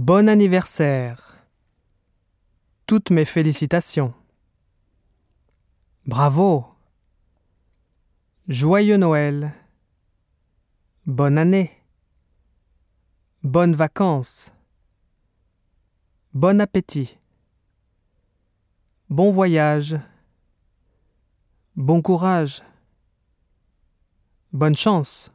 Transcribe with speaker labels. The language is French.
Speaker 1: Bon anniversaire. Toutes mes félicitations. Bravo. Joyeux Noël. Bonne année. Bonnes vacances. Bon appétit. Bon voyage. Bon courage. Bonne chance.